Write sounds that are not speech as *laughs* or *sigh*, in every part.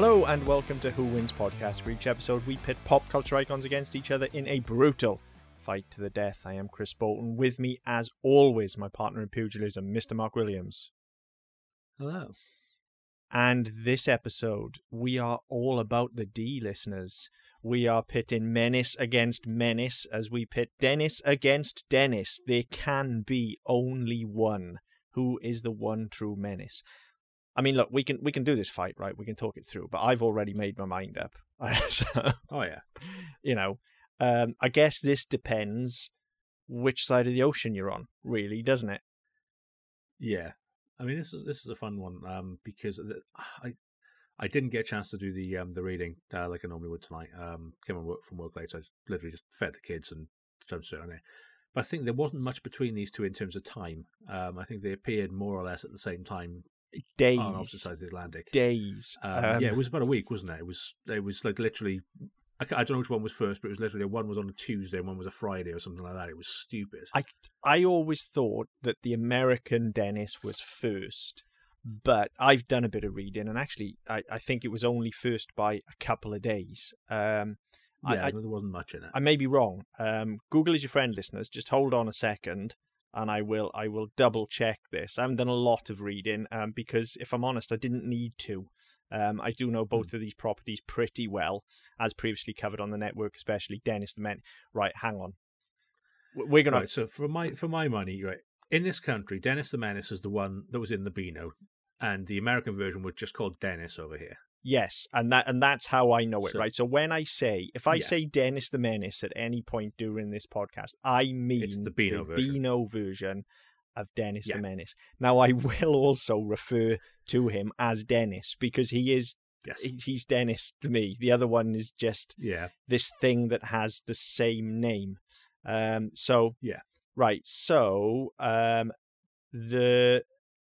Hello and welcome to Who Wins podcast. For each episode, we pit pop culture icons against each other in a brutal fight to the death. I am Chris Bolton. With me, as always, my partner in pugilism, Mr. Mark Williams. Hello. And this episode, we are all about the D listeners. We are pitting menace against menace as we pit Dennis against Dennis. There can be only one. Who is the one true menace? I mean, look, we can we can do this fight, right? We can talk it through, but I've already made my mind up. *laughs* so, Oh yeah. you know, um, I guess this depends which side of the ocean you're on, really, doesn't it? Yeah. I mean, this is this is a fun one um, because I I didn't get a chance to do the um, the reading uh, like I normally would tonight. Um, came on work from work late, so I literally just fed the kids and done sit on it. But I think there wasn't much between these two in terms of time. Um, I think they appeared more or less at the same time Days, on opposite sides of the Atlantic. days. Um, Um, yeah, it was about a week, wasn't it? It was it was like literally. I, I don't know which one was first, but it was literally one was on a Tuesday and one was a Friday or something like that. It was stupid. I I always thought that the American Dennis was first, but I've done a bit of reading, and actually, I, I think it was only first by a couple of days. Um, I- yeah, I, there wasn't much in it. I may be wrong. Um, Google is your friend, listeners. Just hold on a second, and I will I will double check this. I haven't done a lot of reading, um, because if I'm honest, I didn't need to. Um, I do know both of these properties pretty well, as previously covered on the network, especially Dennis the Men. Right, hang on. We're gonna Right, so for my for my money, right in this country, Dennis the Menace is the one that was in the Beano, and the American version was just called Dennis over here. Yes, and that and that's how I know it, right? So when I say if I Yeah. say Dennis the Menace at any point during this podcast, I mean the Beano version. Beano version of Dennis Yeah. the Menace. Now I *laughs* will also refer to him as Dennis because he is Yes. he- he's Dennis to me. The other one is just Yeah. this thing that has the same name. Um so Yeah. Right. So um the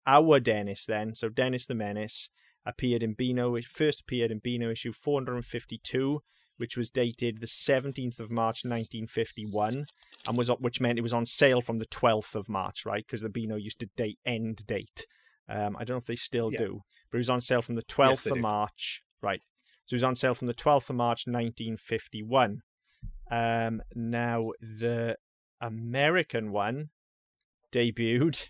our Dennis then, so Dennis the Menace appeared in Beano first appeared in Beano issue 452 which was dated the 17th of March 1951 and was which meant it was on sale from the 12th of March right? Because the Beano used to date end date. Um I don't know if they still Yeah. do but it was on sale from the 12th they of do. March right. So it was on sale from the 12th of March 1951 um now the American one debuted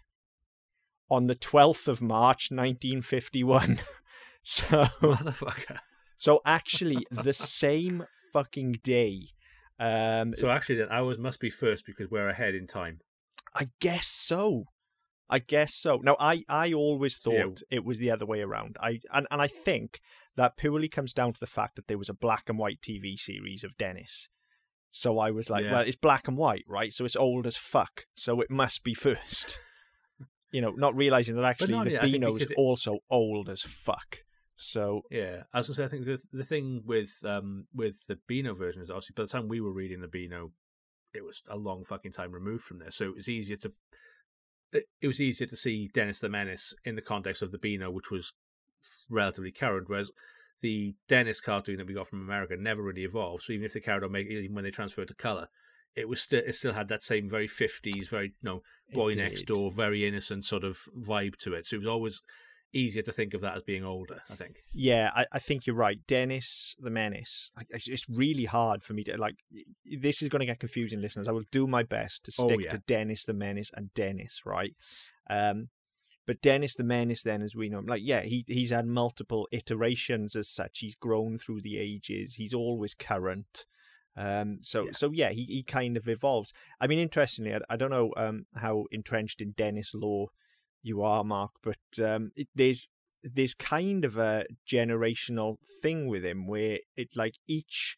on the 12th of March 1951 *laughs* *laughs* so Motherfucker. so actually the same fucking day um So actually, then ours must be first because we're ahead in time. I guess so. I guess so. Now I I always So, yeah. thought it was the other way around. I and, and I think that purely comes down to the fact that there was a black and white TV series of Dennis. So I was like Yeah. well it's black and white right? So it's old as fuck. So it must be first. *laughs* You know not realizing that actually the yeah, I think Beano's it- also old as fuck so Yeah, as I say, I think the the thing with um with the Beano version is obviously by the time we were reading the Beano, it was a long fucking time removed from there, so it was easier to it, it was easier to see Dennis the Menace in the context of the Beano, which was relatively current, whereas the Dennis cartoon that we got from America never really evolved. So even if they carried on making, even when they transferred to color, it was still it still had that same very fifties, very you know boy next door, very innocent sort of vibe to it. So it was always easier to think of that as being older. I think. Yeah, I, I think you're right. Dennis the Menace. I, it's really hard for me to like. This is going to get confusing, listeners. I will do my best to Oh, stick yeah. to Dennis the Menace and Dennis, right? Um, but Dennis the Menace, then, as we know him, like, yeah, he he's had multiple iterations as such. He's grown through the ages. He's always current. Um, so Yeah. so yeah, he, he kind of evolves. I mean, interestingly, I, I don't know um how entrenched in Dennis lore you are, Mark, but um, it, there's there's kind of a generational thing with him where it like each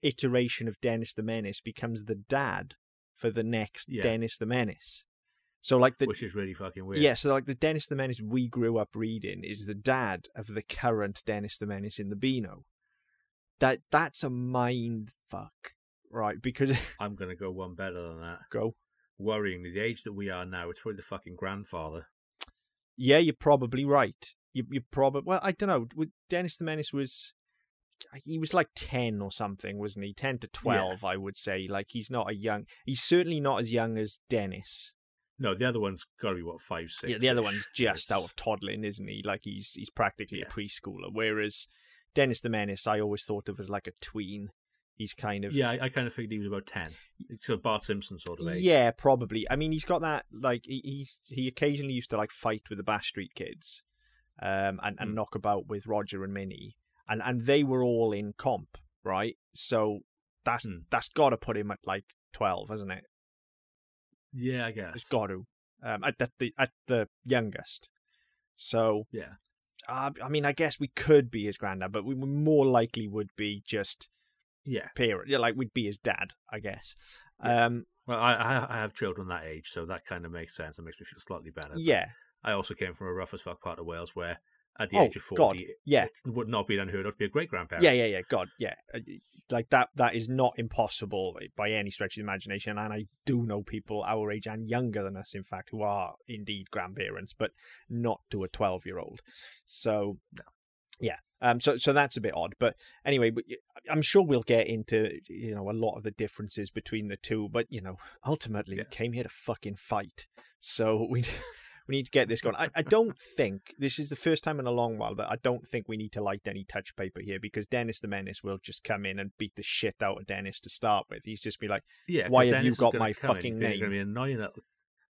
iteration of Dennis the Menace becomes the dad for the next Yeah. Dennis the Menace. So like the which is really fucking weird. yeah, so like the Dennis the Menace we grew up reading is the dad of the current Dennis the Menace in the Beano. That that's a mind fuck, right? Because *laughs* I'm gonna go one better than that. go, Worryingly, the age that we are now, it's probably the fucking grandfather. Yeah, you're probably right. You you probably well, I don't know. Dennis the Menace was he was like ten or something, wasn't he? Ten to twelve, I would say. Like he's not a young. He's certainly not as young as Dennis. No, the other one's got to be what five, six. yeah, the other one's just out of toddling, isn't he? Like he's he's practically Yeah. a preschooler. Whereas Dennis the Menace, I always thought of as like a tween. He's kind of Yeah, I, I kind of figured he was about ten. So Bart Simpson sort of age. yeah, probably. I mean, he's got that like he, he's he occasionally used to like fight with the Bash Street Kids, um, and and Hmm. knock about with Roger and Minnie, and and they were all in comp, right? So that's Hmm. that's got to put him at like twelve, hasn't it? Yeah, I guess. It's got to, um, at, at the at the youngest. So Yeah. uh, I mean, I guess we could be his granddad, but we more likely would be just Yeah. parent. Yeah, like we'd be his dad, I guess. Yeah. Um, Well, I, I I have children that age, so that kind of makes sense. It makes me feel slightly better. Yeah, I also came from a rough as fuck part of Wales where, at the Oh, age of God, forty, yeah. it would not be unheard of to be a great grandparent. yeah, yeah, yeah. God, yeah. Uh, Like that. That is not impossible by any stretch of the imagination. And I do know people our age and younger than us, in fact, who are indeed grandparents, but not to a twelve-year-old. So, No. Yeah. Um. So, so that's a bit odd. But anyway, I'm sure we'll get into you know a lot of the differences between the two. But you know, *laughs* ultimately, Yeah. we came here to fucking fight. So *laughs* we. We need to get this going. I, I don't think this is the first time in a long while that I don't think we need to light any touch paper here because Dennis the Menace will just come in and beat the shit out of Dennis to start with. He's just be like, yeah Why have you Dennis is got my in, fucking He's name? to be annoying little.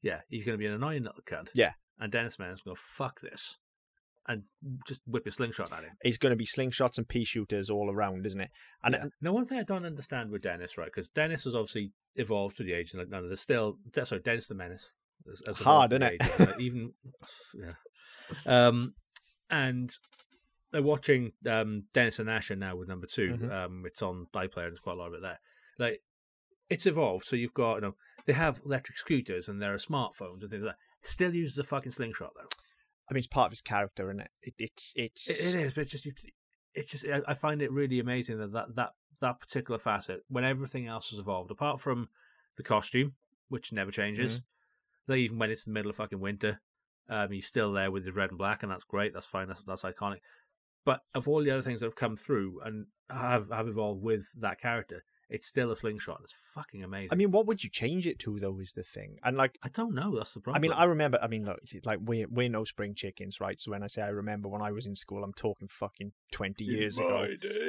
Yeah, he's going to be an annoying little cunt. Yeah. And Dennis going to fuck this, and just whip his slingshot at him. it's going to be slingshots and pea shooters all around, isn't it? And Yeah. Now, one thing I don't understand with Dennis, right? Because Dennis has obviously evolved to the age, and there's still sorry, Dennis the Menace. Has, has Hard, evolved to innit? the age, and, like, even *laughs* yeah. Um, and they're watching um Dennis and Gnasher now with number 2 Mhm. Um, it's on iPlayer. and There's quite a lot of it there. Like, it's evolved. So you've got you know they have electric scooters and there are smartphones and things like that. Still uses a fucking slingshot though. I mean, it's part of his character, isn't it? it it's it's It, it is, but just it's just I, find it really amazing that, that that that particular facet, when everything else has evolved, apart from the costume, which never changes, they even when it's the middle of fucking winter, um, he's still there with his red and black, and that's great. That's fine. That's that's iconic. But of all the other things that have come through and have have evolved with that character, it's still a slingshot. It's fucking amazing. I mean, what would you change it to though? Is the thing, and like. I don't know. That's the problem. I mean, I remember. I mean, look, like we're we're no spring chickens, right? So when I say I remember when I was in school, I'm talking fucking twenty years ago.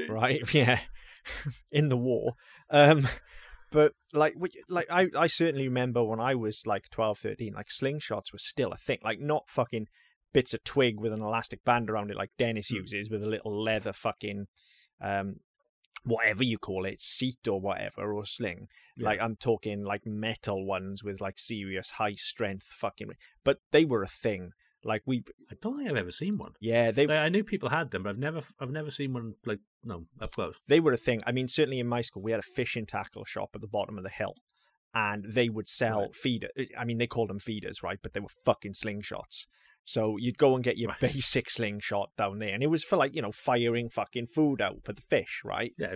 right? *laughs* Yeah, *laughs* in the war. Um, but like, like I, I certainly remember when I was like 12, 13, like slingshots were still a thing. Like not fucking bits of twig with an elastic band around it like Dennis Hmm. uses with a little leather fucking, um, whatever you call it, seat or whatever or sling. Yeah. Like I'm talking like metal ones with like serious high strength fucking. But they were a thing. Like we, I don't think I've ever seen one. yeah, they I knew people had them, but I've never I've never seen one like no up close. they were a thing. I mean, certainly in my school, we had a fishing tackle shop at the bottom of the hill, and they would sell Right. feeder. I mean, they called them feeders, right? But they were fucking slingshots. So you'd go and get your Right. basic slingshot down there, and it was for like you know firing fucking food out for the fish, right? Yeah,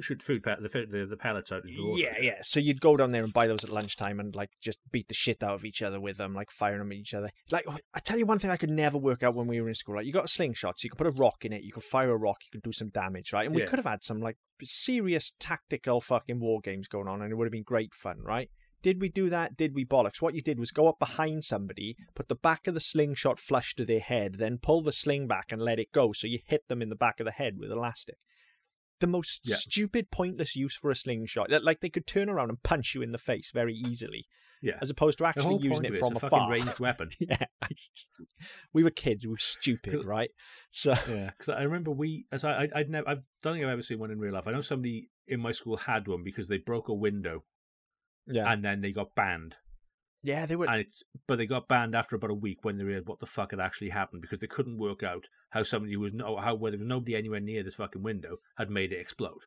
shoot food the the, the pellets out. the water. Yeah, yeah. So you'd go down there and buy those at lunchtime and like just beat the shit out of each other with them, like firing them at each other. Like I tell you one thing I could never work out when we were in school. Like you got a slingshot, so you could put a rock in it, you could fire a rock, you could do some damage, right? And we Yeah. could have had some like serious tactical fucking war games going on, and it would have been great fun, right? Did we do that? Did we bollocks? What you did was go up behind somebody, put the back of the slingshot flush to their head, then pull the sling back and let it go, so you hit them in the back of the head with elastic the most Yeah. stupid, pointless use for a slingshot. Like they could turn around and punch you in the face very easily, yeah. as opposed to actually using it from a afar. fucking ranged weapon. *laughs* yeah, just- we were kids. We were stupid, *laughs* right? So Yeah, because I remember we, as I, I, I'd never, I don't think I've ever seen one in real life. I know somebody in my school had one because they broke a window yeah, and then they got banned. yeah, they were. And it's, but they got banned after about a week when they realized what the fuck had actually happened because they couldn't work out how somebody who was no, how whether there was nobody anywhere near this fucking window had made it explode.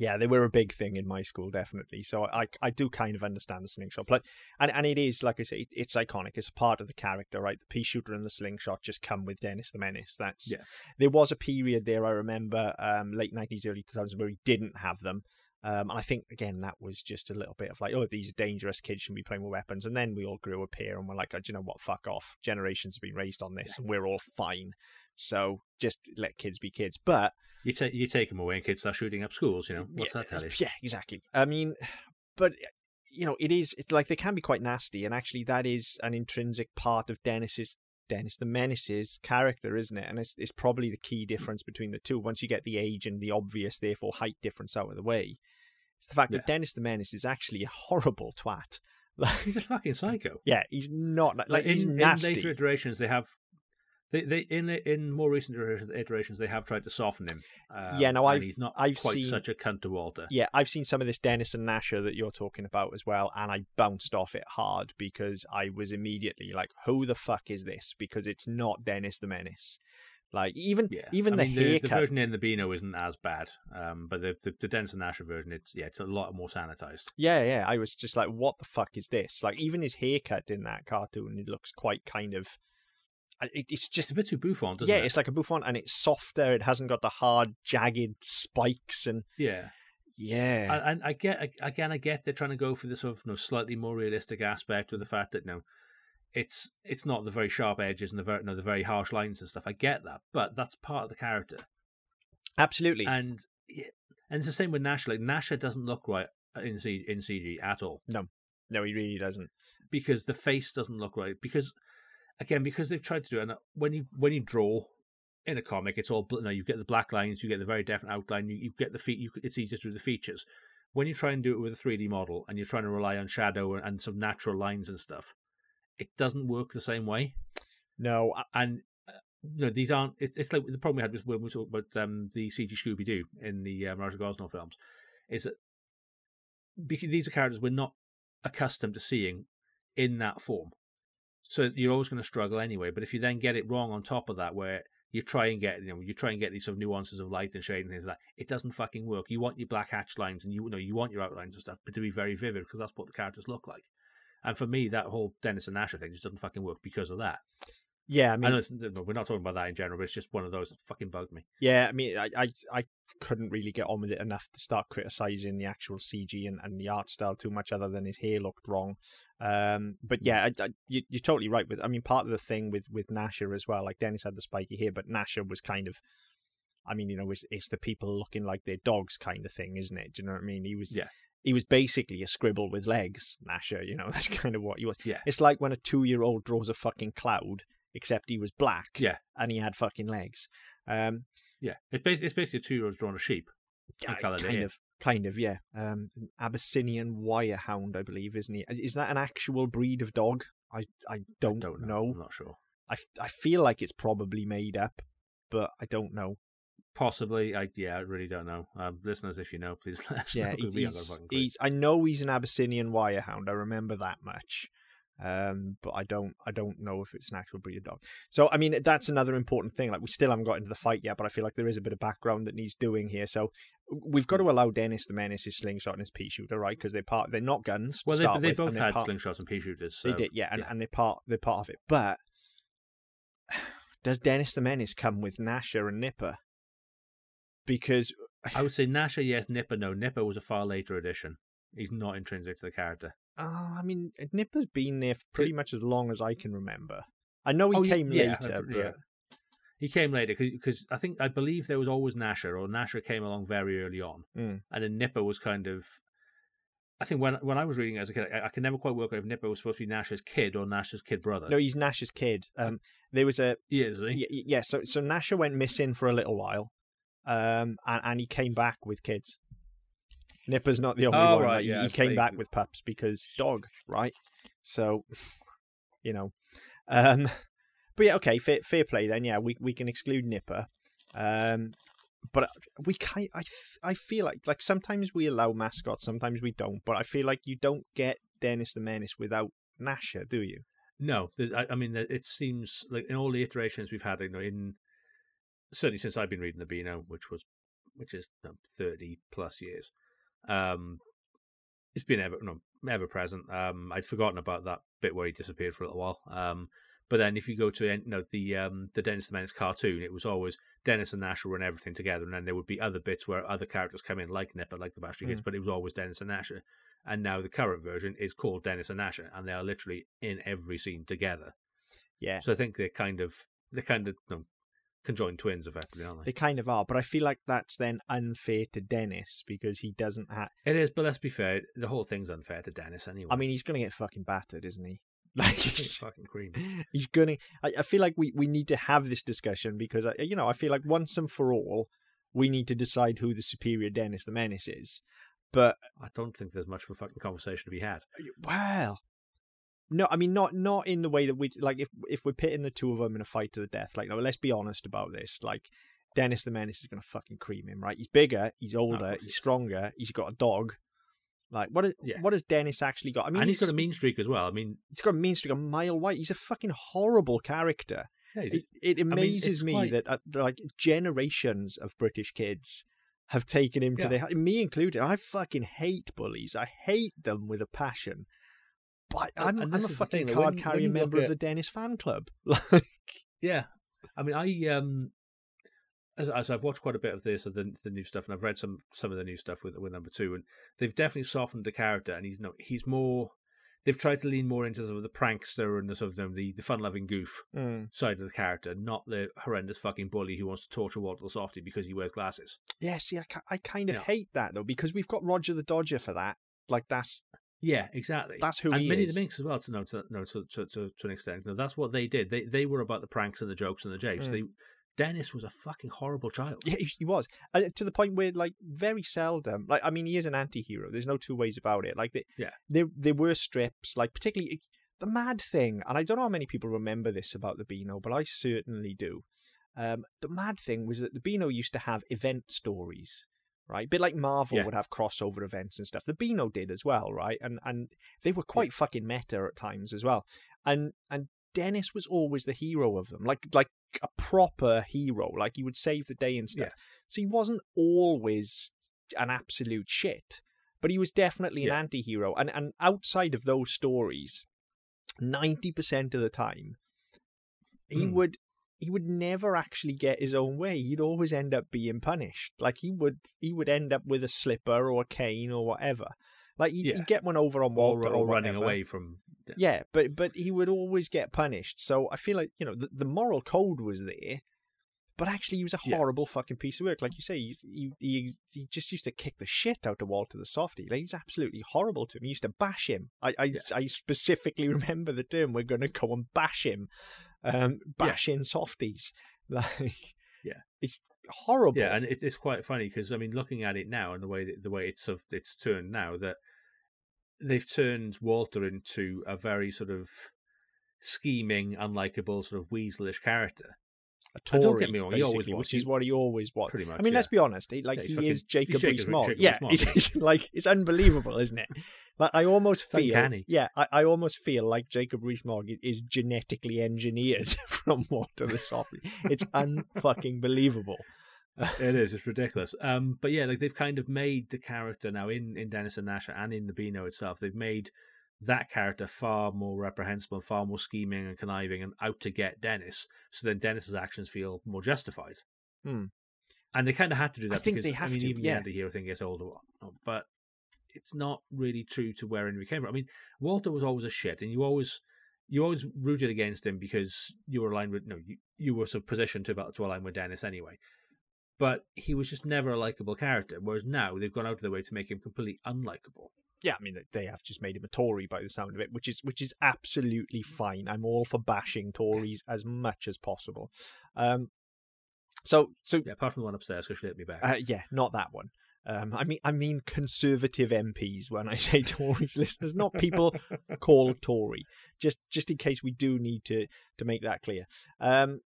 Yeah, they were a big thing in my school, definitely. So I I do kind of understand the slingshot, but and and it is like I say, it's iconic. It's a part of the character, right? The pea shooter and the slingshot just come with Dennis the Menace. That's Yeah. There was a period there I remember, um, late nineties, early two thousands, where he didn't have them. Um, and I think again that was just a little bit of like, oh, these dangerous kids shouldn't be playing with weapons. And then we all grew up here and we're like, oh, do you know what? Fuck off. Generations have been raised on this, and we're all fine. So just let kids be kids. But You take you take them away and kids start shooting up schools. You know what's yeah, that tell you? Yeah, exactly. I mean, but you know, it is. It's like they can be quite nasty, and actually, that is an intrinsic part of Dennis's Dennis the Menace's character, isn't it? And it's it's probably the key mm. difference between the two. Once you get the age and the obvious, therefore height difference out of the way, it's the fact Yeah. that Dennis the Menace is actually a horrible twat. Like, *laughs* He's a fucking psycho. yeah, he's not like, Like he's in, in later iterations, they have they, they in in more recent iterations, they have tried to soften him. Um, Yeah, no, I've- he's not I've quite seen- such a cunt to Walter. yeah, I've seen some of this Dennis and Gnasher that you're talking about as well, and I bounced off it hard because I was immediately like, "Who the fuck is this?" Because it's not Dennis the Menace. Like even Yeah, even I the mean, the, the haircut. version in the Beano isn't as bad, um, but the the, the Dennis and Gnasher version, it's yeah, it's a lot more sanitized. Yeah, yeah. I was just like, "What the fuck is this?" Like even his haircut in that cartoon, it looks quite kind of. It, it's It's just a bit too bouffant, doesn't yeah, it? it's like a bouffant, and it's softer. It hasn't got the hard, jagged spikes, and yeah. yeah, And, and I get I- again, I get they're trying to go for this sort of you know, slightly more realistic aspect with the fact that you know, it's it's not the very sharp edges and the very no, the very harsh lines and stuff. I get that, but that's part of the character. absolutely. And and it's the same with Gnasher. Like Gnasher doesn't look right in C, in CG at all No, no, he really doesn't. because the face doesn't look right. Because again, because they've tried to do it. And when you when you draw in a comic, it's all bl- no. You get the black lines, you get the very definite outline, you, you get the feet. It's easier to do the features. When you try and do it with a 3D model and you're trying to rely on shadow and, and some natural lines and stuff, it doesn't work the same way. No, I- And uh, you know these aren't. It's, it's like the problem we had was when we talked about um, the CG Scooby Doo in the um, Raja Gosnell films, is that because these are characters we're not accustomed to seeing in that form. So you're always going to struggle anyway. But if you then get it wrong on top of that, where you try and get you know you try and get these sort of nuances of light and shade and things like that, it doesn't fucking work. You want your black hatch lines and you know you want your outlines and stuff, but to be very vivid because that's what the characters look like. And for me, that whole Dennis and Gnasher thing just doesn't fucking work because of that. Yeah. I I, mean, know we're not talking about that in general, but it's just one of those that fucking bugged me. Yeah, I mean, I, I, I couldn't really get on with it enough to start criticizing the actual CG and, and the art style too much, other than his hair looked wrong. Um, but yeah, I, I, you, you're totally right. With I mean, part of the thing with with Gnasher as well, like Dennis had the spiky hair, but Gnasher was kind of, I mean, you know, it's, it's the people looking like their dogs kind of thing, isn't it? Do you know what I mean? He was, Yeah. he was basically a scribble with legs, Gnasher. You know, *laughs* that's kind of what he was. Yeah. It's like when a two year old draws a fucking cloud, except he was black. Yeah. and he had fucking legs. Um, Yeah, it's basically, it's basically two year olds drawn a sheep. coloured kind of, kind of, yeah. Um, an Abyssinian wirehound, I believe, isn't he? Is that an actual breed of dog? I, I don't, Don't know. know. I'm not sure. I, I feel like it's probably made up, but I don't know. Possibly. I yeah, I really don't know. Um, listeners, if you know, please *laughs* let us Yeah, know. he's, we haven't got a he's, he's. I know he's an Abyssinian wirehound. I remember that much. Um, but I don't, I don't know if it's an actual breed of dog. So, I mean, that's another important thing. Like, we still haven't got into the fight yet, but I feel like there is a bit of background that needs doing here. So, we've got to allow Dennis the Menace his slingshot and his pea shooter, right? Because they're part, they're not guns. Well, they, they with, both had part- slingshots and pea shooters. So, They did, yeah, and, yeah. and they're part, they're part of it. But *sighs* does Dennis the Menace come with Gnasher and Gnipper? Because *sighs* I would say Gnasher, yes. Gnipper, no. Gnipper was a far later addition. He's not intrinsic to the character. Oh, I mean, Gnipper's been there for pretty much as long as I can remember. I know he Oh, came yeah, later, uh, but yeah. He came later because I think I believe there was always Gnasher, or Gnasher came along very early on, Mm. and then Gnipper was kind of. I think when when I was reading it as a kid, I, I could never quite work out if Gnipper was supposed to be Gnasher's kid or Gnasher's kid brother. no, he's Nash's kid. Um, there was a he is. He? y- y- yeah, so so Gnasher went missing for a little while, um, and, and he came back with kids. Gnipper's not the only Oh, one. right, like, he- yeah, he came back with pups because dog, right? So, you know, um, but yeah, okay, fair, fair play then. Yeah, we we can exclude Gnipper, um, but we kind I I feel like like sometimes we allow mascots, sometimes we don't. But I feel like you don't get Dennis the Menace without Gnasher, do you? No, I, I mean it seems like in all the iterations we've had, you know, in certainly since I've been reading the Beano, which was which is thirty plus years, um, it's been ever no, ever present. Um, I'd forgotten about that bit where he disappeared for a little while. Um, but then if you go to you know the um the Dennis the Menace cartoon, it was always Dennis and Gnasher and everything together, and then there would be other bits where other characters come in, like Gnipper, like the Bash Street Kids, but it was always Dennis and Gnasher. And now the current version is called Dennis and Gnasher, and they are literally in every scene together. Yeah. So I think they're kind of they're kind of you know, conjoined twins, effectively, aren't They they? kind of are, but I feel like that's then unfair to Dennis because he doesn't have. It is, but let's be fair, the whole thing's unfair to Dennis anyway. I mean, he's going to get fucking battered, isn't he? *laughs* Like he's, fucking cream. *laughs* he's gonna. I, I feel like we we need to have this discussion because I, you know I feel like once and for all we need to decide who the superior Dennis the Menace is. But I don't think there's much of a fucking conversation to be had. well, no, I mean not not in the way that we like if if we're pitting the two of them in a fight to the death. Like, no, let's be honest about this. Like, Dennis the Menace is gonna fucking cream him, right? He's bigger, he's older, he's stronger, he's got a dog. Like, what is, Yeah. what has Dennis actually got? I mean, and he's got a mean streak as well. I mean, he's got a mean streak a mile wide. He's a fucking horrible character. yeah, It, it amazes it's me quite- that uh, like generations of British kids have taken him to Yeah. their me included. I fucking hate bullies. I hate them with a passion. But I'm, I'm a fucking thing, card carrying member of the Dennis fan club. *laughs* *laughs* Like, yeah. I mean, I um, as, as I've watched quite a bit of this of the the new stuff, and I've read some some of the new stuff with with number two, and they've definitely softened the character, and he's no, he's more. They've tried to lean more into sort of the prankster and the sort of you know, the, the fun loving goof mm. side of the character, not the horrendous fucking bully who wants to torture Walter Softy because he wears glasses. yeah, see, I, I kind of Yeah. hate that though because we've got Roger the Dodger for that. Like that's Yeah, exactly. that's who and Minnie is. the Minx as well. To no, to, no, to, to, to, to an extent. No, that's what they did. They they were about the pranks and the jokes and the japes. Mm. They Dennis was a fucking horrible child. Yeah, he he was uh, to the point where, like, very seldom. Like, I mean, he is an anti-hero. There's no two ways about it. Like, they, Yeah. there there were strips, like particularly the mad thing, and I don't know how many people remember this about the Beano, but I certainly do. Um, the mad thing was that the Beano used to have event stories, right? A bit like Marvel Yeah. would have crossover events and stuff. The Beano did as well, right? And and they were quite fucking meta at times as well. And and Dennis was always the hero of them, like like a proper hero. Like he would save the day and stuff. Yeah. So he wasn't always an absolute shit, but he was definitely an Yeah. anti-hero. And and outside of those stories, ninety percent of the time, he Hmm. would he would never actually get his own way. He'd always end up being punished. Like he would he would end up with a slipper or a cane or whatever. Like he'd, Yeah. he'd get one over on Or, Walter or running away from. Yeah, but but he would always get punished. So I feel like you know the, the moral code was there, but actually he was a Yeah. horrible fucking piece of work. Like you say, he, he he he just used to kick the shit out of Walter the Softy. Like he was absolutely horrible to him. He used to bash him. I I, Yeah. I specifically *laughs* remember the term. We're going to go and bash him, um, bashing softies. *laughs* Like Yeah. it's horrible. Yeah, and it, it's quite funny because I mean, looking at it now and the way that, the way it's sort of, it's turned now that they've turned Walter into a very sort of scheming, unlikable, sort of weaselish character. A and don't Tory, get me wrong, he always was. which is what he always was. Pretty much. I mean, yeah. let's be honest. He, like Yeah, he fucking- is Jacob Rees-Mogg. Yeah, it's, *laughs* like it's unbelievable, isn't it? Like I almost feel, uncanny. yeah, I, I almost feel like Jacob Rees-Mogg is genetically engineered *laughs* from Walter the Softy. It's unfucking believable. it is. It's *laughs* ridiculous. Um, but yeah, like they've kind of made the character now in in Dennis and Nash and in the Beano itself. They've made that character far more reprehensible, far more scheming and conniving, and out to get Dennis. So then Dennis's actions feel more justified. Hmm. And they kind of had to do I that. think because, they have I mean, to, Even yeah. the anti-hero thing gets older, but it's not really true to where Henry came from. I mean, Walter was always a shit, and you always. You always rooted against him because you were aligned with no, you, you were sort of positioned to about to align with Dennis anyway but he was just never a likable character. Whereas now they've gone out of their way to make him completely unlikable. Yeah, I mean they have just made him a Tory by the sound of it, which is which is absolutely fine. I'm all for bashing Tories as much as possible. Um, so so Yeah, apart from the one upstairs because she hit me back. Uh, yeah, not that one. Um, I mean, I mean conservative MPs when I say *laughs* Tories, listeners, not people called Tory. Just, just in case we do need to to make that clear. Um,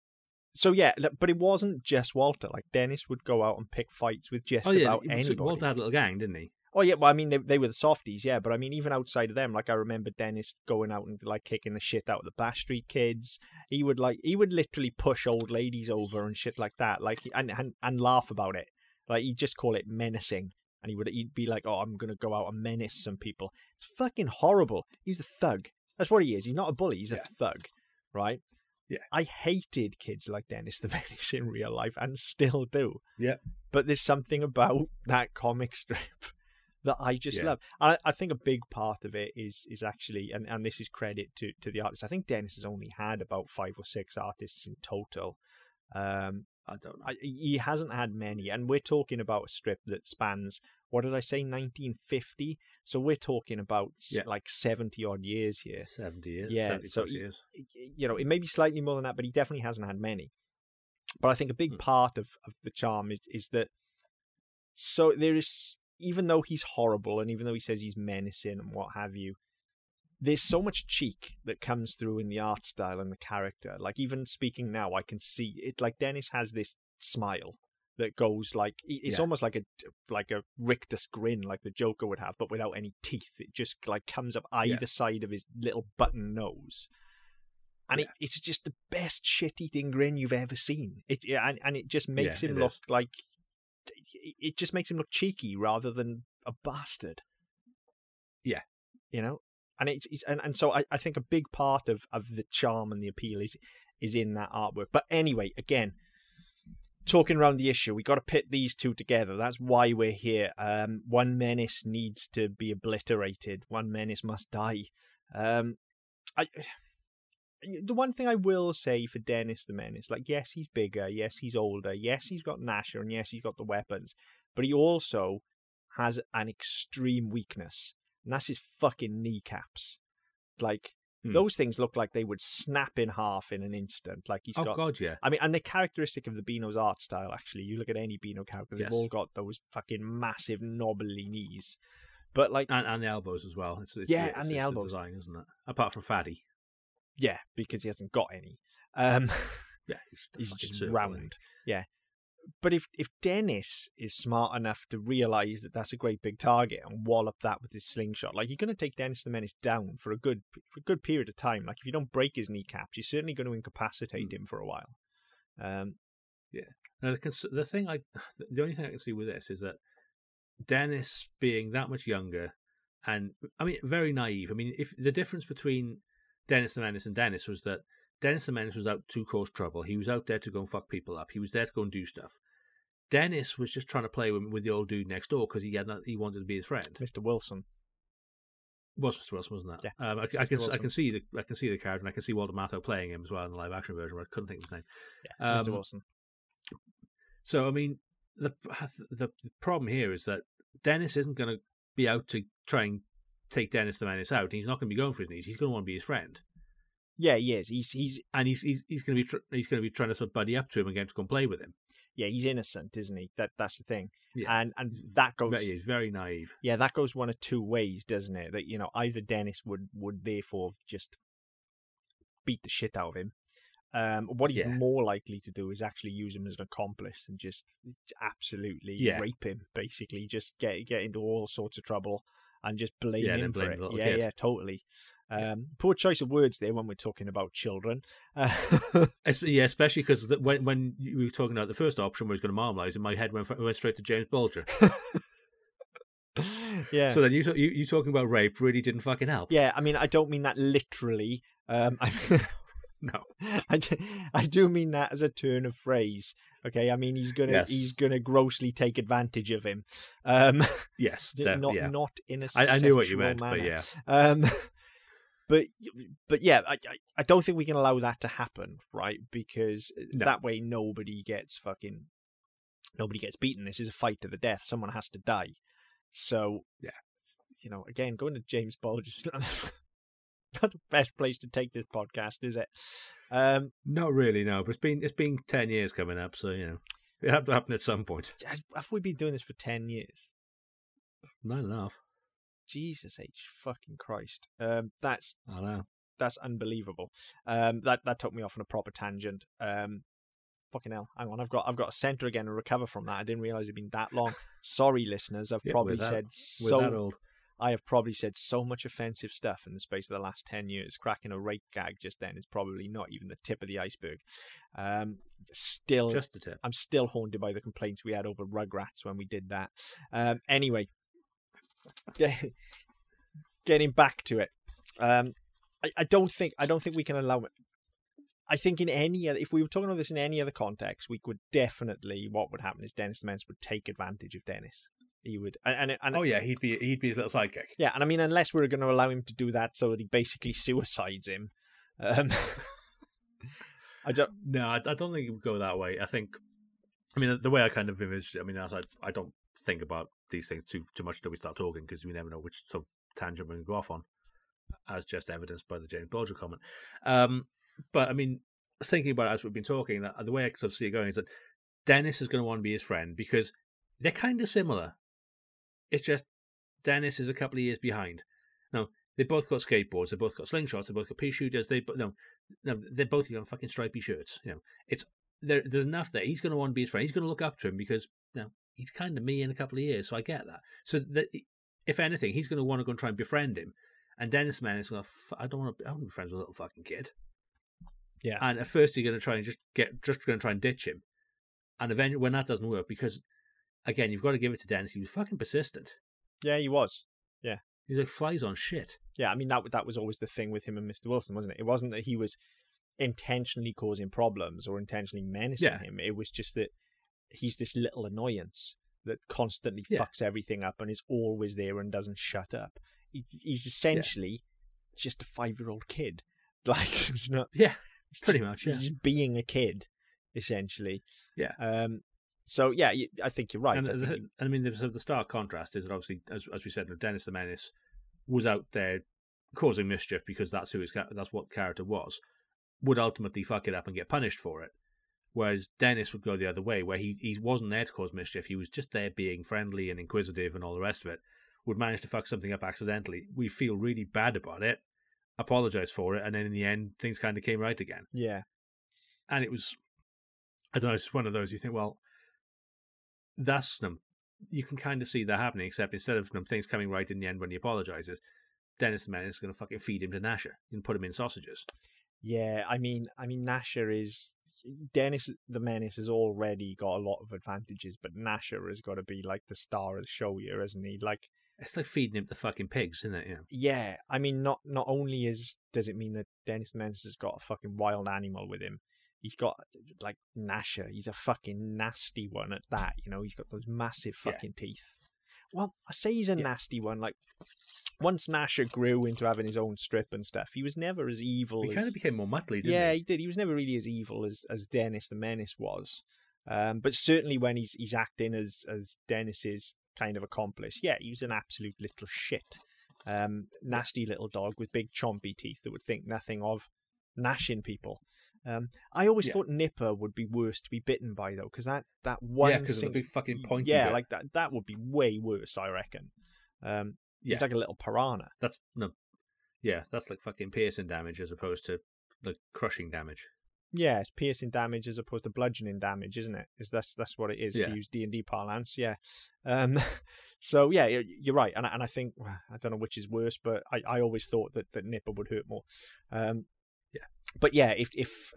so yeah, but it wasn't just Walter. Like Dennis would go out and pick fights with just oh yeah, about anybody. Walter had a little gang, didn't he? Oh yeah, well I mean they they were the softies, yeah. But I mean even outside of them, like I remember Dennis going out and like kicking the shit out of the Bash Street kids. He would like he would literally push old ladies over and shit like that, like and and, and laugh about it. Like he'd just call it menacing, and he would he'd be like, "Oh, I'm gonna go out and menace some people." It's fucking horrible. He's a thug. That's what he is. He's not a bully. He's Yeah. a thug, right? Yeah. I hated kids like Dennis the *laughs* Menace in real life, and still do. Yeah. But there's something about that comic *laughs* strip that I just Yeah. love. I, I think a big part of it is is actually, and, and this is credit to to the artists. I think Dennis has only had about five or six artists in total. Um, I don't know. I, he hasn't had many, and we're talking about a strip that spans what did I say, 1950? So we're talking about Yeah. like 70 odd years here. Seventy years. Yeah, 70 so years. You know, it may be slightly more than that, but he definitely hasn't had many. But I think a big Hmm. part of, of the charm is is that so there is even though he's horrible and even though he says he's menacing and what have you, there's so much cheek that comes through in the art style and the character. Like even speaking now, I can see it. Like Dennis has this smile that goes like it's Yeah. almost like a like a rictus grin, like the Joker would have, but without any teeth. It just like comes up either side of his little button nose. And it, it's just the best shit-eating grin you've ever seen. It and, and it just makes Yeah, him it look is. like it just makes him look cheeky rather than a bastard. Yeah. you know, and it's, it's and, and so I, I think a big part of of the charm and the appeal is is in that artwork. But anyway, again, talking around the issue, we got to pit these two together. That's why we're here. Um, one menace needs to be obliterated. One menace must die. Um, I. The one thing I will say for Dennis the Menace, like, yes, he's bigger, yes, he's older, yes, he's got Gnasher, and yes, he's got the weapons, but he also has an extreme weakness, and that's his fucking kneecaps. Like, Hmm. those things look like they would snap in half in an instant. Like, he's Oh got God, yeah. I mean, and they're characteristic of the Beano's art style, actually. You look at any Beano character, they've all got those fucking massive knobbly knees. But, like, And, and the elbows as well. It's, it's, Yeah, it's, and the elbows. design, isn't it? Apart from Fatty. Yeah, because he hasn't got any. Um, *laughs* Yeah, he's, *laughs* he's just round. Yeah. But if, if Dennis is smart enough to realize that that's a great big target and wallop that with his slingshot, like you're going to take Dennis the Menace down for a good for a good period of time. Like if you don't break his kneecaps, you're certainly going to incapacitate Hmm. him for a while. Um, Now, the, cons- the thing I, *sighs* the only thing I can see with this is that Dennis being that much younger, and I mean, very naive. I mean, if the difference between Dennis the Menace and Dennis was that Dennis the Menace was out to cause trouble. He was out there to go and fuck people up. He was there to go and do stuff. Dennis was just trying to play with, with the old dude next door because he had not, he wanted to be his friend. Mr. Wilson. Was Mr. Wilson, wasn't that? Yeah, Um, I, I Mr. can I can see the I can see the character and I can see Walter Matthau playing him as well in the live action version. But I couldn't think of his name. Yeah, Mr. Um, Wilson. So I mean, the the, the problem here is that Dennis isn't going to be out to try and take Dennis the Menace out. and He's not going to be going for his knees. He's going to want to be his friend, Yeah, he is. He's he's and he's he's, he's going to be tr- he's going to be trying to sort of buddy up to him and get him to come play with him. yeah, he's innocent, isn't he? That that's the thing. Yeah. And and that goes Very- he's very naive. yeah, that goes one of two ways, doesn't it? That you know, either Dennis would would therefore just beat the shit out of him. Um, what he's Yeah. more likely to do is actually use him as an accomplice and just absolutely Yeah. rape him, basically, just get get into all sorts of trouble and just blame Yeah, him blame for it. Yeah, kid. yeah, totally. Um, poor choice of words there when we're talking about children. Uh, *laughs* Yeah, especially because when when you were talking about the first option where he's going to marmalise, and my head went went straight to James Bulger. *laughs* yeah. So then you, you you talking about rape really didn't fucking help. yeah, I mean, I don't mean that literally. Um, *laughs* I, No. *laughs* I, d- I do mean that as a turn of phrase. Okay, I mean he's gonna Yes. he's gonna grossly take advantage of him. Um, Yes. *laughs* def- not yeah. not in a I, I knew what you meant, but yeah. Um, *laughs* but but yeah, I, I don't think we can allow that to happen, right? Because No. that way nobody gets fucking nobody gets beaten. This is a fight to the death. Someone has to die. So Yeah. you know, again, going to James Bulger's *laughs* not the best place to take this podcast, is it? Um, Not really, no. But it's been it's been ten years coming up, so you know it had to happen at some point. have we been doing this for ten years? Nine and a half. Jesus H fucking Christ. Um, that's I know. that's unbelievable. Um, that that took me off on a proper tangent. Um, fucking hell. Hang on, I've got I've got a centre again and recover from that. I didn't realise it'd been that long. *laughs* Sorry, listeners. I've Yeah, probably that- said so. I have probably said so much offensive stuff in the space of the last ten years. Cracking a rape gag just then is probably not even the tip of the iceberg. Um, still, Just tip. I'm still haunted by the complaints we had over Rugrats when we did that. Um, anyway, ge- *laughs* getting back to it, um, I, I don't think I don't think we can allow it. I think in any other, if we were talking about this in any other context, we could definitely. What would happen is Dennis the Menace would take advantage of Dennis. He would, and and, and Oh yeah, he'd be he'd be his little sidekick. yeah, and I mean, unless we are going to allow him to do that, so that he basically suicides him. Um, *laughs* I don't. No, I, I don't think it would go that way. I think I mean, the way I kind of imaged it, I mean, as I, I don't think about these things too too much until we start talking because we never know which sort of tangent we're going to go off on, as just evidenced by the James Bulger comment. Um, but I mean, thinking about it as we've been talking, that the way I sort of see it going is that Dennis is going to want to be his friend because they're kind of similar. It's just Dennis is a couple of years behind. Now they both got skateboards, they both got slingshots, they both got pea shooters. They no, no, they're both on fucking stripy shirts. You know, it's there, there's enough there. He's going to want to be his friend. He's going to look up to him because you know he's kind of me in a couple of years, so I get that. So that if anything, he's going to want to go and try and befriend him. And Dennis Man is going to, I don't want to, I want to be friends with a little fucking kid. Yeah. And at first, he's going to try and just get, just going to try and ditch him. And eventually, when that doesn't work, because again, you've got to give it to Dennis. He was fucking persistent. Yeah, he was. Yeah. He's like flies on shit. Yeah, I mean that that was always the thing with him and Mr. Wilson, wasn't it? It wasn't that he was intentionally causing problems or intentionally menacing Yeah. him. It was just that he's this little annoyance that constantly Yeah. fucks everything up and is always there and doesn't shut up. He, he's essentially just a five-year-old kid. *laughs* Like, he's not Yeah, pretty much, He's yeah. just being a kid, essentially. Yeah. Um. So yeah, you- I think you're right. and, I the, think you- I mean, the, sort of the stark contrast is that obviously, as as we said, Dennis the Menace was out there causing mischief because that's who his that's what the character was. Would ultimately fuck it up and get punished for it, whereas Dennis would go the other way, where he he wasn't there to cause mischief. He was just there being friendly and inquisitive and all the rest of it. Would manage to fuck something up accidentally. We feel really bad about it, apologize for it, and then in the end, things kind of came right again yeah, and it was I don't know, it's one of those you think, well, that's them. You can kind of see that happening, except instead of them things coming right in the end when he apologizes, Dennis the Menace is going to fucking feed him to Gnasher and put him in sausages. yeah. I mean, I mean, Gnasher is Dennis the Menace has already got a lot of advantages, but Gnasher has got to be like the star of the show here, hasn't he? Like, It's like feeding him to fucking pigs, isn't it? You know? yeah. I mean, not not only is does it mean that Dennis the Menace has got a fucking wild animal with him. He's got like Gnasher. He's a fucking nasty one at that. You know, he's got those massive Yeah. fucking teeth. Well, I say he's a Yeah. nasty one. Like once Gnasher grew into having his own strip and stuff, he was never as evil. He as... kind of became more muttly, didn't yeah, he? he did. He was never really as evil as as Dennis the Menace was. Um, but certainly when he's he's acting as as Dennis's kind of accomplice, yeah, he was an absolute little shit. Um, nasty little dog with big chompy teeth that would think nothing of gnashing people. Um, I always Yeah. thought Gnipper would be worse to be bitten by though, because that that one yeah, because sing- big fucking pointy yeah, bit. like that that would be way worse, I reckon. Um, Yeah. he's like a little piranha. that's no, yeah, that's like fucking piercing damage as opposed to like crushing damage. Yeah, it's piercing damage as opposed to bludgeoning damage, isn't it? Is that's that's what it is Yeah. to use D and D parlance? Yeah. Um, *laughs* so yeah, you're right, and I- and I think I don't know which is worse, but I, I always thought that that Gnipper would hurt more. Um, Yeah. But yeah, if if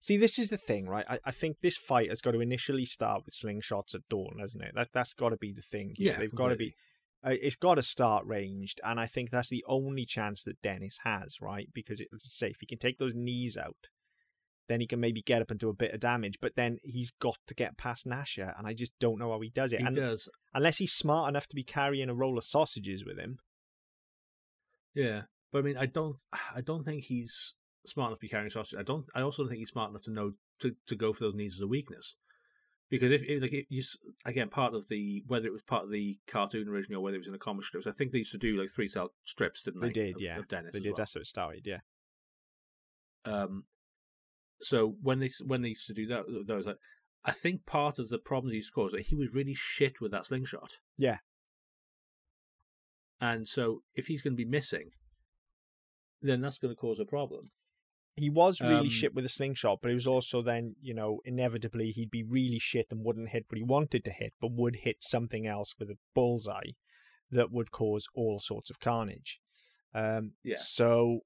see, this is the thing, right? I, I think this fight has got to initially start with slingshots at dawn, hasn't it? That that's got to be the thing. here. Yeah, they've got to be. Uh, it's got to start ranged, and I think that's the only chance that Dennis has, right? Because it's safe. He can take those knees out, then he can maybe get up and do a bit of damage. But then he's got to get past Gnasher, and I just don't know how he does it. He and does, unless he's smart enough to be carrying a roll of sausages with him. yeah. But I mean, I don't, I don't think he's smart enough to be carrying sausage. I don't. I also don't think he's smart enough to know to, to go for those needs as a weakness. Because if, if like if you again part of the whether it was part of the cartoon originally or whether it was in the comic strips, I think they used to do like three cell strips, didn't They they? did, of, yeah. Of Dennis They did. well. That's how it started. Yeah. Um, so when they when they used to do that, those, like, I think part of the problems he used to that he was really shit with that slingshot. Yeah. And so if he's going to be missing, then that's going to cause a problem. He was really Um, shit with a slingshot, but he was also then, you know, inevitably he'd be really shit and wouldn't hit what he wanted to hit, but would hit something else with a bullseye that would cause all sorts of carnage. Um, Yeah. So,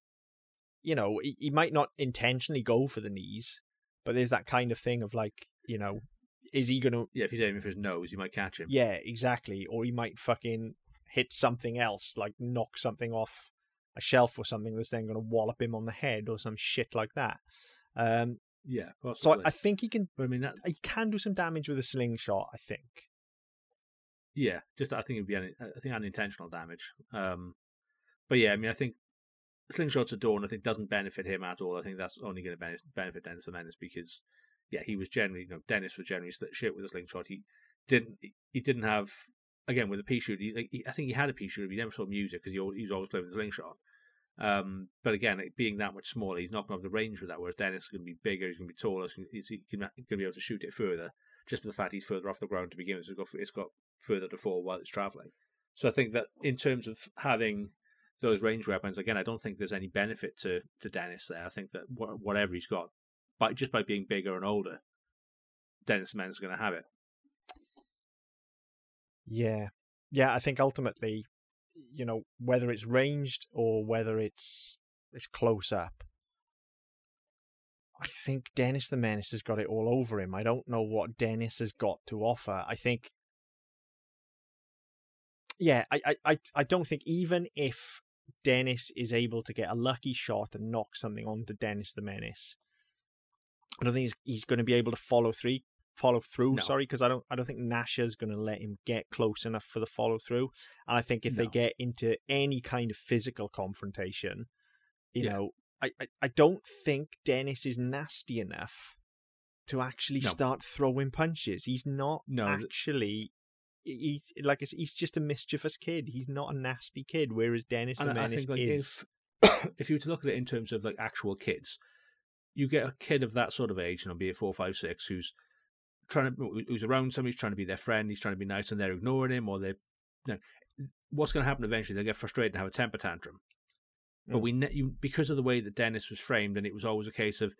you know, he, he might not intentionally go for the knees, but there's that kind of thing of like, you know, is he going to Yeah, if he's aiming for his nose, you might catch him. Yeah, exactly. Or he might fucking hit something else, like knock something off a shelf or something that's then going to wallop him on the head or some shit like that. Um, Yeah, so. I, I think he can but I mean, that, he can do some damage with a slingshot. I think. yeah, just I think it'd be un, I think unintentional damage. Um, but yeah, I mean, I think slingshots at dawn, I think doesn't benefit him at all. I think that's only going to benefit benefit Dennis the Menace because yeah, he was generally, you know, Dennis was generally shit with a slingshot. He didn't, he didn't have, again, with a pea shooter, he, he, I think he had a pea shooter, but he never saw music because he, he was always playing with slingshot. Um, but again, being that much smaller, he's not going to have the range with that. Whereas Dennis is going to be bigger, he's going to be taller, he's going to be able to shoot it further. Just for the fact he's further off the ground to begin with, so it's got, it's got further to fall while it's traveling. So I think that in terms of having those range weapons, again, I don't think there's any benefit to, to Dennis there. I think that whatever he's got, by just by being bigger and older, Dennis Men's going to have it. Yeah, yeah. I think ultimately, you know, whether it's ranged or whether it's it's close up, I think Dennis the Menace has got it all over him. I don't know what Dennis has got to offer. I think yeah, I, I, I don't think even if Dennis is able to get a lucky shot and knock something onto Dennis the Menace, I don't think he's, he's going to be able to follow through. Follow through, no. sorry, because I don't. I don't think Gnasher's going to let him get close enough for the follow through. And I think if no. they get into any kind of physical confrontation, you yeah. know, I, I, I don't think Dennis is nasty enough to actually no. start throwing punches. He's not no, actually he's like he's just a mischievous kid. He's not a nasty kid. Whereas Dennis and the Menace think, like, is. If, *coughs* if you were to look at it in terms of like actual kids, you get a kid of that sort of age, you know, be it four, five, six, who's trying to who's around somebody, who's trying to be their friend, he's trying to be nice, and they're ignoring him, or they, you know, what's going to happen eventually? They'll get frustrated and have a temper tantrum. Mm. But we, you, because of the way that Dennis was framed, and it was always a case of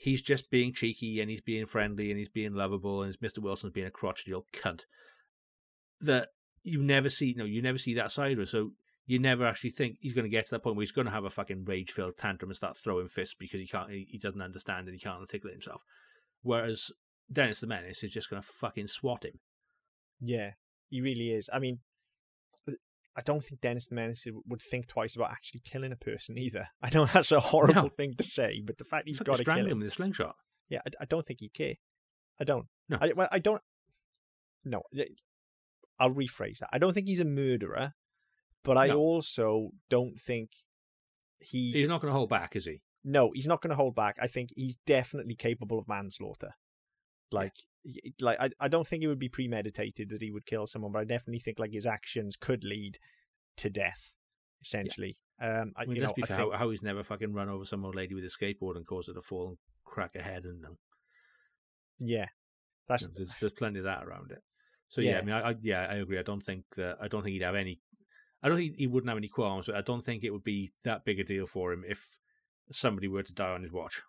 he's just being cheeky and he's being friendly and he's being lovable and Mr. Wilson's being a crotchety old cunt that you never see. You know, you never see that side of it. So you never actually think he's going to get to that point where he's going to have a fucking rage filled tantrum and start throwing fists because he can't, he, he doesn't understand and he can't articulate himself. Whereas Dennis the Menace is just going to fucking swat him. Yeah, he really is. I mean, I don't think Dennis the Menace would think twice about actually killing a person either. *laughs* I know that's a horrible no. thing to say, but the fact he's got to kill him, him with a slingshot. Yeah, I, I, don't think he'd care. I don't. No. I, well, I don't. No, I'll rephrase that. I don't think he's a murderer, but I no. also don't think he. He's not going to hold back, is he? No, he's not going to hold back. I think he's definitely capable of manslaughter. Like, yeah. like I, I don't think it would be premeditated that he would kill someone, but I definitely think like his actions could lead to death, essentially. Yeah. Um, I, you know, I think... how, how he's never fucking run over some old lady with a skateboard and caused her to fall and crack her head and. Yeah, that's you know, there's, there's plenty of that around it. So yeah, yeah I mean, I, I, yeah, I agree. I don't think that I don't think he'd have any. I don't think he wouldn't have any qualms, but I don't think it would be that big a deal for him if somebody were to die on his watch.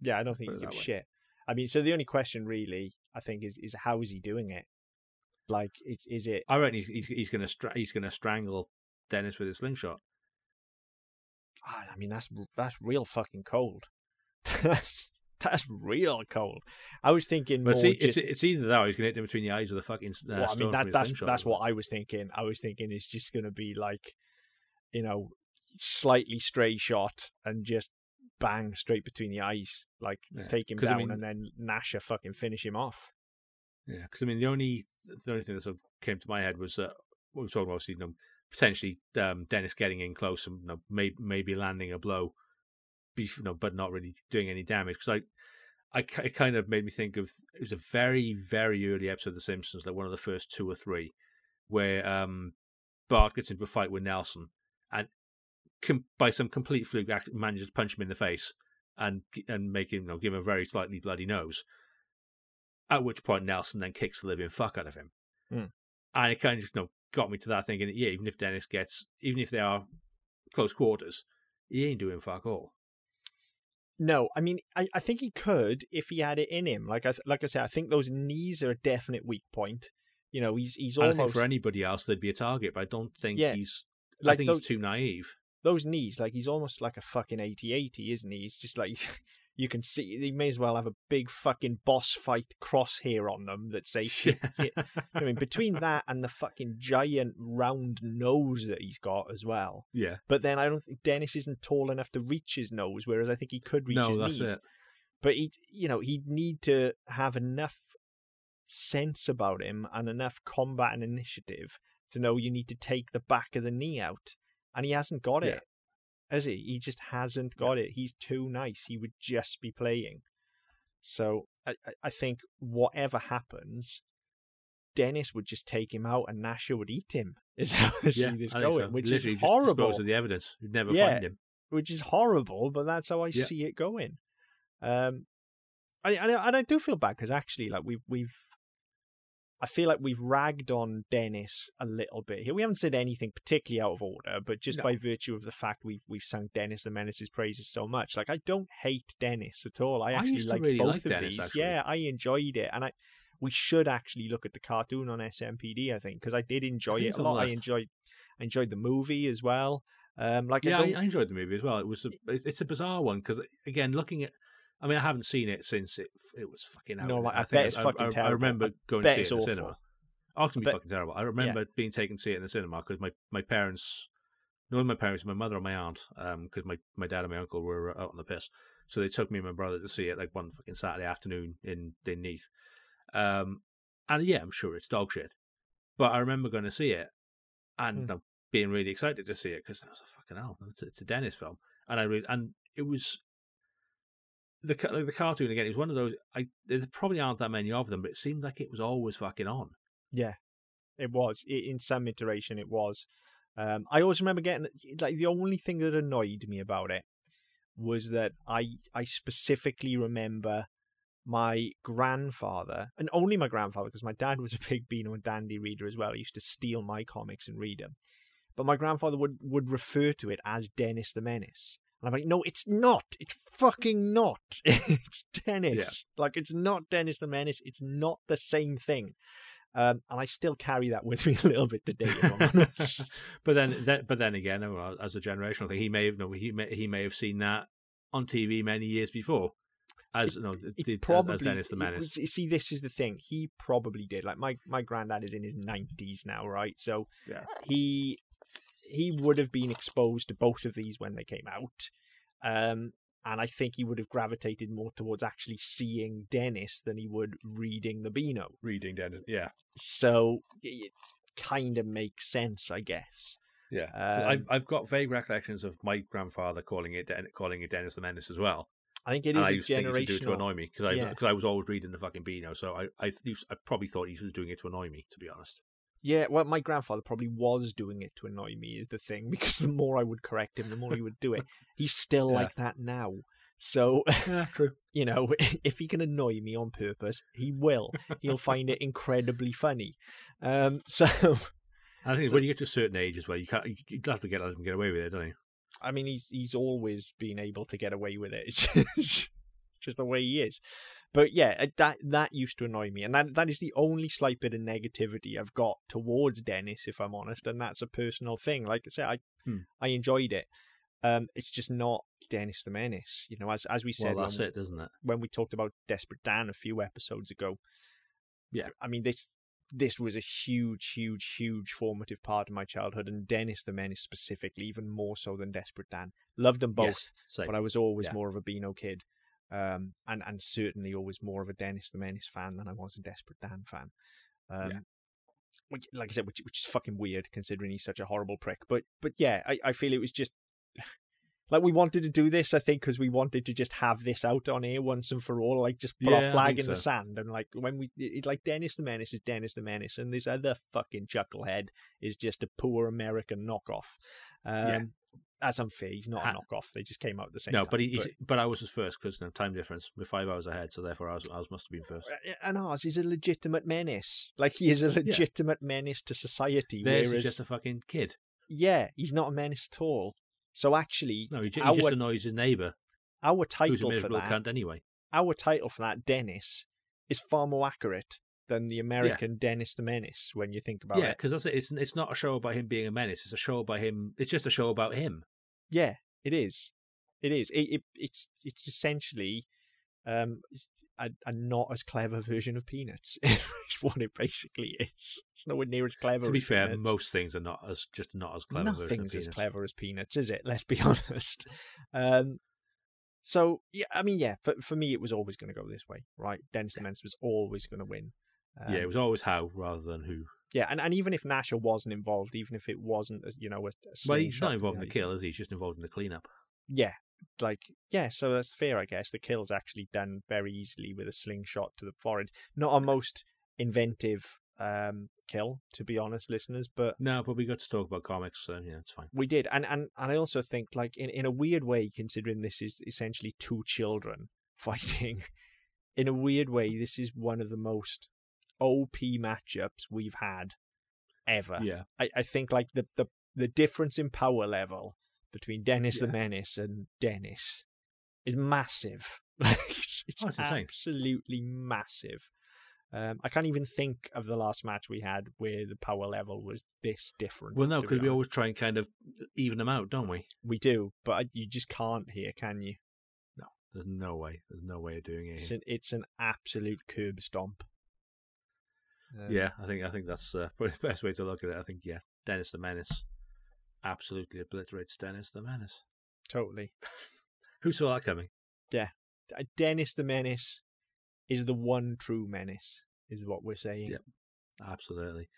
Yeah, I don't think he gives shit. I mean, so the only question really, I think, is is how is he doing it? Like, is, is it? I reckon he's he's, he's gonna stra- he's gonna strangle Dennis with a slingshot. I mean, that's that's real fucking cold. *laughs* that's that's real cold. I was thinking, but see, just... it's, it's either that or he's going to hit him between the eyes with a fucking. Uh, well, I mean, that, that's that's what I was thinking. I was thinking it's just going to be like, you know, slightly stray shot and just bang straight between the eyes, like yeah. take him down, I mean, and then Gnasher fucking finish him off. Yeah, because I mean, the only the only thing that sort of came to my head was uh, we were talking about, you know, potentially um, Dennis getting in close and you know, maybe maybe landing a blow be, you know, but not really doing any damage. Because I, I, it kind of made me think of it was a very, very early episode of The Simpsons, like one of the first two or three, where um, Bart gets into a fight with Nelson, and com- by some complete fluke manages to punch him in the face and and make him, you know, give him a very slightly bloody nose. At which point Nelson then kicks the living fuck out of him, mm. and it kind of you know got me to that thinking, yeah, even if Dennis gets, even if they are close quarters, he ain't doing fuck all. No, I mean, I, I think he could if he had it in him. Like I like I said, I think those knees are a definite weak point. You know, he's he's almost. I think for anybody else, they'd be a target, but I don't think yeah, he's. Like I think those, he's too naive. Those knees, like he's almost like a fucking 80-80, isn't he? He's just like *laughs* you can see they may as well have a big fucking boss fight crosshair on them that say *laughs* shit. I mean, between that and the fucking giant round nose that he's got as well. Yeah. But then I don't think Dennis isn't tall enough to reach his nose, whereas I think he could reach no, his that's knees. It. But he, you know, he'd need to have enough sense about him and enough combat and initiative to know you need to take the back of the knee out, and he hasn't got yeah. it has he? He just hasn't got it. He's too nice. He would just be playing. So I, I think whatever happens, Dennis would just take him out and Gnasher would eat him. *laughs* Is how I see Yeah, this I going, so. which Literally is horrible. of the evidence. You'd never Yeah. find him. Which is horrible, but that's how I Yeah. see it going. Um, I, and I and I do feel bad because actually, like we've we've, I feel like we've ragged on Dennis a little bit here. We haven't said anything particularly out of order, but just No. by virtue of the fact we've we've sung Dennis the Menace's praises so much, like I don't hate Dennis at all. I I actually to liked really both like of Dennis, these. actually. Yeah, I enjoyed it, and I we should actually look at the cartoon on SMPD. I think because I did enjoy think it a lot. I enjoyed I enjoyed the movie as well. Um, like I Yeah, I, I enjoyed the movie as well. It was a, it's a bizarre one because again, looking at, I mean, I haven't seen it since it it was fucking out. No, like, I think bet it's I, fucking I, I terrible. remember going to see it in the awful. cinema. Oh, it's gonna be fucking terrible. I remember being taken to see it in the cinema because my, my parents, no, my parents, my mother and my aunt, because my, my dad and my uncle were out on the piss, so they took me and my brother to see it like one fucking Saturday afternoon in in Neath. Um, and yeah, I'm sure it's dog shit, but I remember going to see it and uh, being really excited to see it because I was like, fucking hell, it's, a- it's a Dennis film, and I read, and it was the the cartoon again. It was one of those. I there probably aren't that many of them, but it seemed like it was always fucking on. Yeah, it was. I in some iteration, it was. Um, I always remember getting like the only thing that annoyed me about it was that I I specifically remember my grandfather, and only my grandfather, because my dad was a big Beano and Dandy reader as well. He used to steal my comics and read them. But my grandfather would, would refer to it as Dennis the Menace. And I'm like, no, it's not. It's fucking not. *laughs* it's Dennis. Like, it's not Dennis the Menace. It's not the same thing. Um, and I still carry that with me *laughs* a little bit today, *laughs* but then, then, but then again, as a generational thing, he may have no, he may he may have seen that on TV many years before, as no, He did, probably as, Dennis the it Menace. you see, this is the thing. He probably did. Like my my granddad is in his nineties now, right? So Yeah. he he would have been exposed to both of these when they came out, um, and I think he would have gravitated more towards actually seeing Dennis than he would reading the Beano. Reading Dennis, yeah, So it kind of makes sense, I guess. yeah. Um, I've I've got vague recollections of my grandfather calling it Den- calling it Dennis the Menace as well. I think it is. and is I a used to think he used to do it to annoy me because I Yeah. because I was always reading the fucking Beano, so I I, used- I probably thought he was doing it to annoy me. To be honest, Yeah, well, my grandfather probably was doing it to annoy me, is the thing, *laughs* because the more I would correct him, the more he would do it. He's still Yeah. like that now. So, *laughs* yeah, true. you know, *laughs* if he can annoy me on purpose, he will. He'll find it incredibly funny. Um, so, I think So- when you get to a certain age as well, you can't you, have to get let him get away with it, don't you? I mean, he's he's always been able to get away with it. It's just, just the way he is. But yeah, uh, that that used to annoy me, and that that is the only slight bit of negativity I've got towards Dennis, if I'm honest, and that's a personal thing. Like I said, I Hmm. I enjoyed it. Um, it's just not Dennis the Menace. You know, as as we said Well, that's when, it, isn't it? when we talked about Desperate Dan a few episodes ago. Yeah. I mean this this was a huge, huge, huge formative part of my childhood, and Dennis the Menace specifically, even more so than Desperate Dan. Loved them both, Yes, but I was always Yeah. more of a Beano kid, um, and and certainly always more of a Dennis the Menace fan than I was a Desperate Dan fan. Um, Yeah. which, like I said, which, which is fucking weird considering he's such a horrible prick. But but yeah, I, I feel it was just *sighs* like we wanted to do this. I think because we wanted to just have this out on air once and for all, like just put Yeah, our flag in the sand and like when we it, like Dennis the Menace is Dennis the Menace, and this other fucking chucklehead is just a poor American knockoff. Um, Yeah. That's unfair. He's not a knockoff. They just came out at the same no, time. but he, but I was his first because no time difference. We're five hours ahead, so therefore I was, must have been first. and ours is a legitimate menace. Like he is a legitimate menace to society. Theirs whereas, just a fucking kid. yeah, he's not a menace at all. So actually, No, he, ju- he just annoys his neighbour, our who's a title for that, anyway. our title for that, Dennis, is far more accurate than the American Dennis the Menace when you think about Yeah, it. because that's it. It's it's not a show about him being a menace. It's a show about him. It's just a show about him. Yeah, it is. It is. It, it it's it's essentially um a, a not as clever version of Peanuts. *laughs* is what it basically is. It's nowhere near as clever. to be fair, Peanuts. most things are not as just not as clever. Nothing's as Peanuts. clever as Peanuts, is it? Let's be *laughs* honest. Um, so yeah, I mean, yeah, for for me, it was always going to go this way, right? Dennis the Menace was always going to win. Um, yeah, it was always how rather than who. Yeah, and, and even if Gnasher wasn't involved, even if it wasn't, you know, a, a Well, he's not involved in the kill, is he? He's just involved in the cleanup. Yeah, like yeah, so that's fair, I guess. The kill's actually done very easily with a slingshot to the forehead. Not a most inventive um, kill, to be honest, listeners, but No, but we got to talk about comics, so yeah, it's fine. we did, and and and I also think like in in a weird way, considering this is essentially two children *laughs* fighting, in a weird way, this is one of the most OP matchups we've had ever. Yeah, I, I think like the, the the difference in power level between Dennis the Menace and Dennis is massive. *laughs* Like it's, it's Oh, it's insane. absolutely massive. Um, I can't even think of the last match we had where the power level was this different. well, no, because we honest. always try and kind of even them out, don't we? we do, but you just can't here, can you? No, there's no way. There's no way of doing it. It's an it's an absolute curb stomp. Um, Yeah, I think I think that's uh, *laughs* probably the best way to look at it. I think yeah, Dennis the Menace absolutely obliterates Dennis the Menace. totally. *laughs* Who saw that coming? Yeah, Dennis the Menace is the one true menace, is what we're saying. Yep. Absolutely.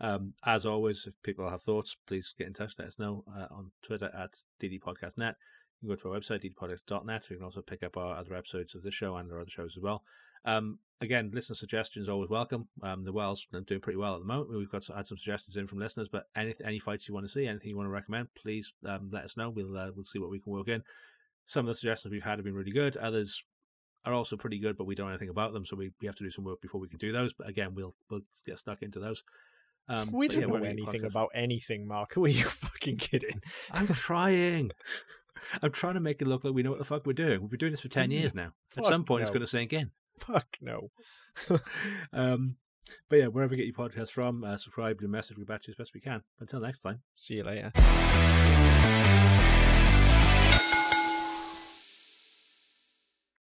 Um, as always, if people have thoughts, please get in touch. Let us know uh, on Twitter at ddpodcastnet. You can go to our website, ddpodcast.net. You can also pick up our other episodes of this show and our other shows as well. Um, again, listener suggestions always welcome. Um, the Wells are doing pretty well at the moment. We've got had some suggestions in from listeners, but any any fights you want to see, anything you want to recommend, please um, let us know. We'll uh, we'll see what we can work in. Some of the suggestions we've had have been really good. Others are also pretty good, but we don't know anything about them, so we, we have to do some work before we can do those. But again, we'll we'll get stuck into those. Um, we don't yeah, know anything about anything, Mark. *laughs* Are you fucking kidding? I'm trying. I'm trying to make it look like we know what the fuck we're doing. We've been doing this for ten years now. At Fuck some point, it's going to sink in. Fuck no. *laughs* um, but yeah, wherever you get your podcast from, uh, subscribe, leave message, we back to you as best we can. Until next time. See you later.